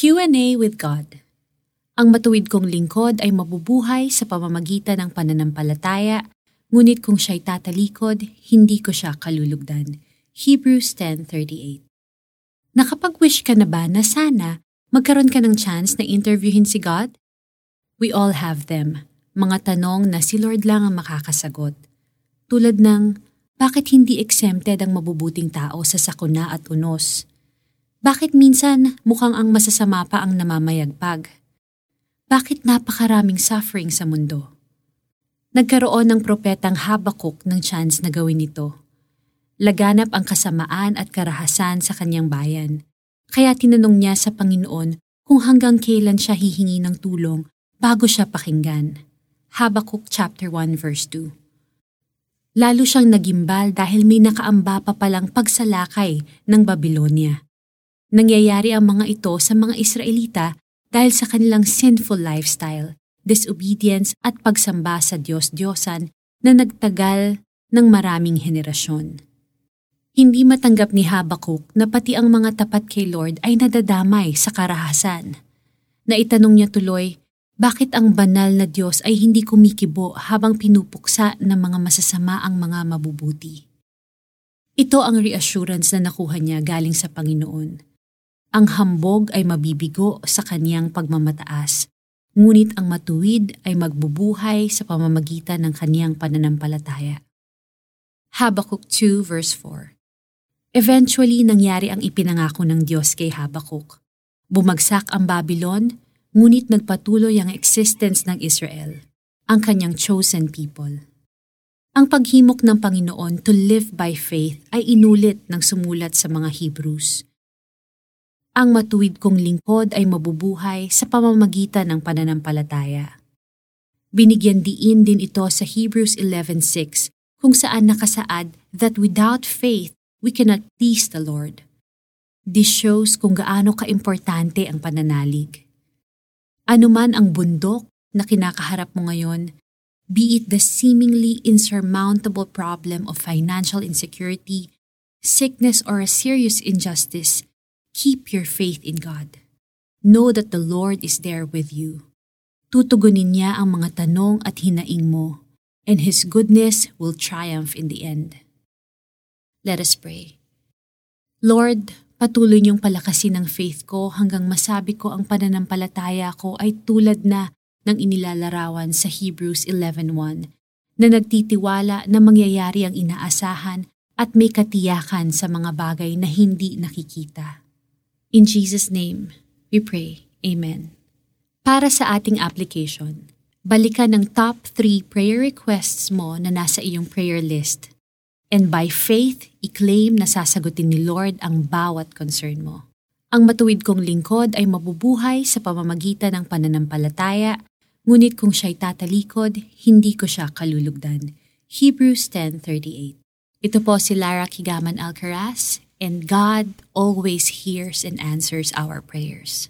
Q&A with God Ang matuwid kong lingkod ay mabubuhay sa pamamagitan ng pananampalataya, ngunit kung siya'y tatalikod, hindi ko siya kalulugdan. Hebrews 10.38 Nakapag-wish ka na ba na sana magkaroon ka ng chance na interviewin si God? We all have them. Mga tanong na si Lord lang ang makakasagot. Tulad ng, bakit hindi exempted ang mabubuting tao sa sakuna at unos? Bakit minsan mukhang ang masasama pa ang namamayagpag? Bakit napakaraming suffering sa mundo? Nagkaroon ng propetang Habakuk ng chance na gawin ito. Laganap ang kasamaan at karahasan sa kanyang bayan. Kaya tinanong niya sa Panginoon kung hanggang kailan siya hihingi ng tulong bago siya pakinggan. Habakuk chapter 1 verse 2 Lalo siyang nagimbal dahil may nakaamba pa palang pagsalakay ng Babylonia. Nangyayari ang mga ito sa mga Israelita dahil sa kanilang sinful lifestyle, disobedience at pagsamba sa Diyos-Diyosan na nagtagal ng maraming henerasyon. Hindi matanggap ni Habakuk na pati ang mga tapat kay Lord ay nadadamay sa karahasan. Naitanong niya tuloy, bakit ang banal na Diyos ay hindi kumikibo habang pinupuksa ng mga masasama ang mga mabubuti? Ito ang reassurance na nakuha niya galing sa Panginoon ang hambog ay mabibigo sa kaniyang pagmamataas, ngunit ang matuwid ay magbubuhay sa pamamagitan ng kaniyang pananampalataya. Habakuk 2 verse 4 Eventually, nangyari ang ipinangako ng Diyos kay Habakuk. Bumagsak ang Babylon, ngunit nagpatuloy ang existence ng Israel, ang kanyang chosen people. Ang paghimok ng Panginoon to live by faith ay inulit ng sumulat sa mga Hebrews – ang matuwid kong lingkod ay mabubuhay sa pamamagitan ng pananampalataya. Binigyan diin din ito sa Hebrews 11.6 kung saan nakasaad that without faith, we cannot please the Lord. This shows kung gaano kaimportante ang pananalig. Ano man ang bundok na kinakaharap mo ngayon, be it the seemingly insurmountable problem of financial insecurity, sickness, or a serious injustice, Keep your faith in God. Know that the Lord is there with you. Tutugunin niya ang mga tanong at hinaing mo, and His goodness will triumph in the end. Let us pray. Lord, patuloy niyong palakasin ang faith ko hanggang masabi ko ang pananampalataya ko ay tulad na ng inilalarawan sa Hebrews 11.1 na nagtitiwala na mangyayari ang inaasahan at may katiyakan sa mga bagay na hindi nakikita. In Jesus' name, we pray. Amen. Para sa ating application, balikan ang top 3 prayer requests mo na nasa iyong prayer list. And by faith, i-claim na sasagutin ni Lord ang bawat concern mo. Ang matuwid kong lingkod ay mabubuhay sa pamamagitan ng pananampalataya, ngunit kung siya'y tatalikod, hindi ko siya kalulugdan. Hebrews 10.38 Ito po si Lara Kigaman Alcaraz and God always hears and answers our prayers.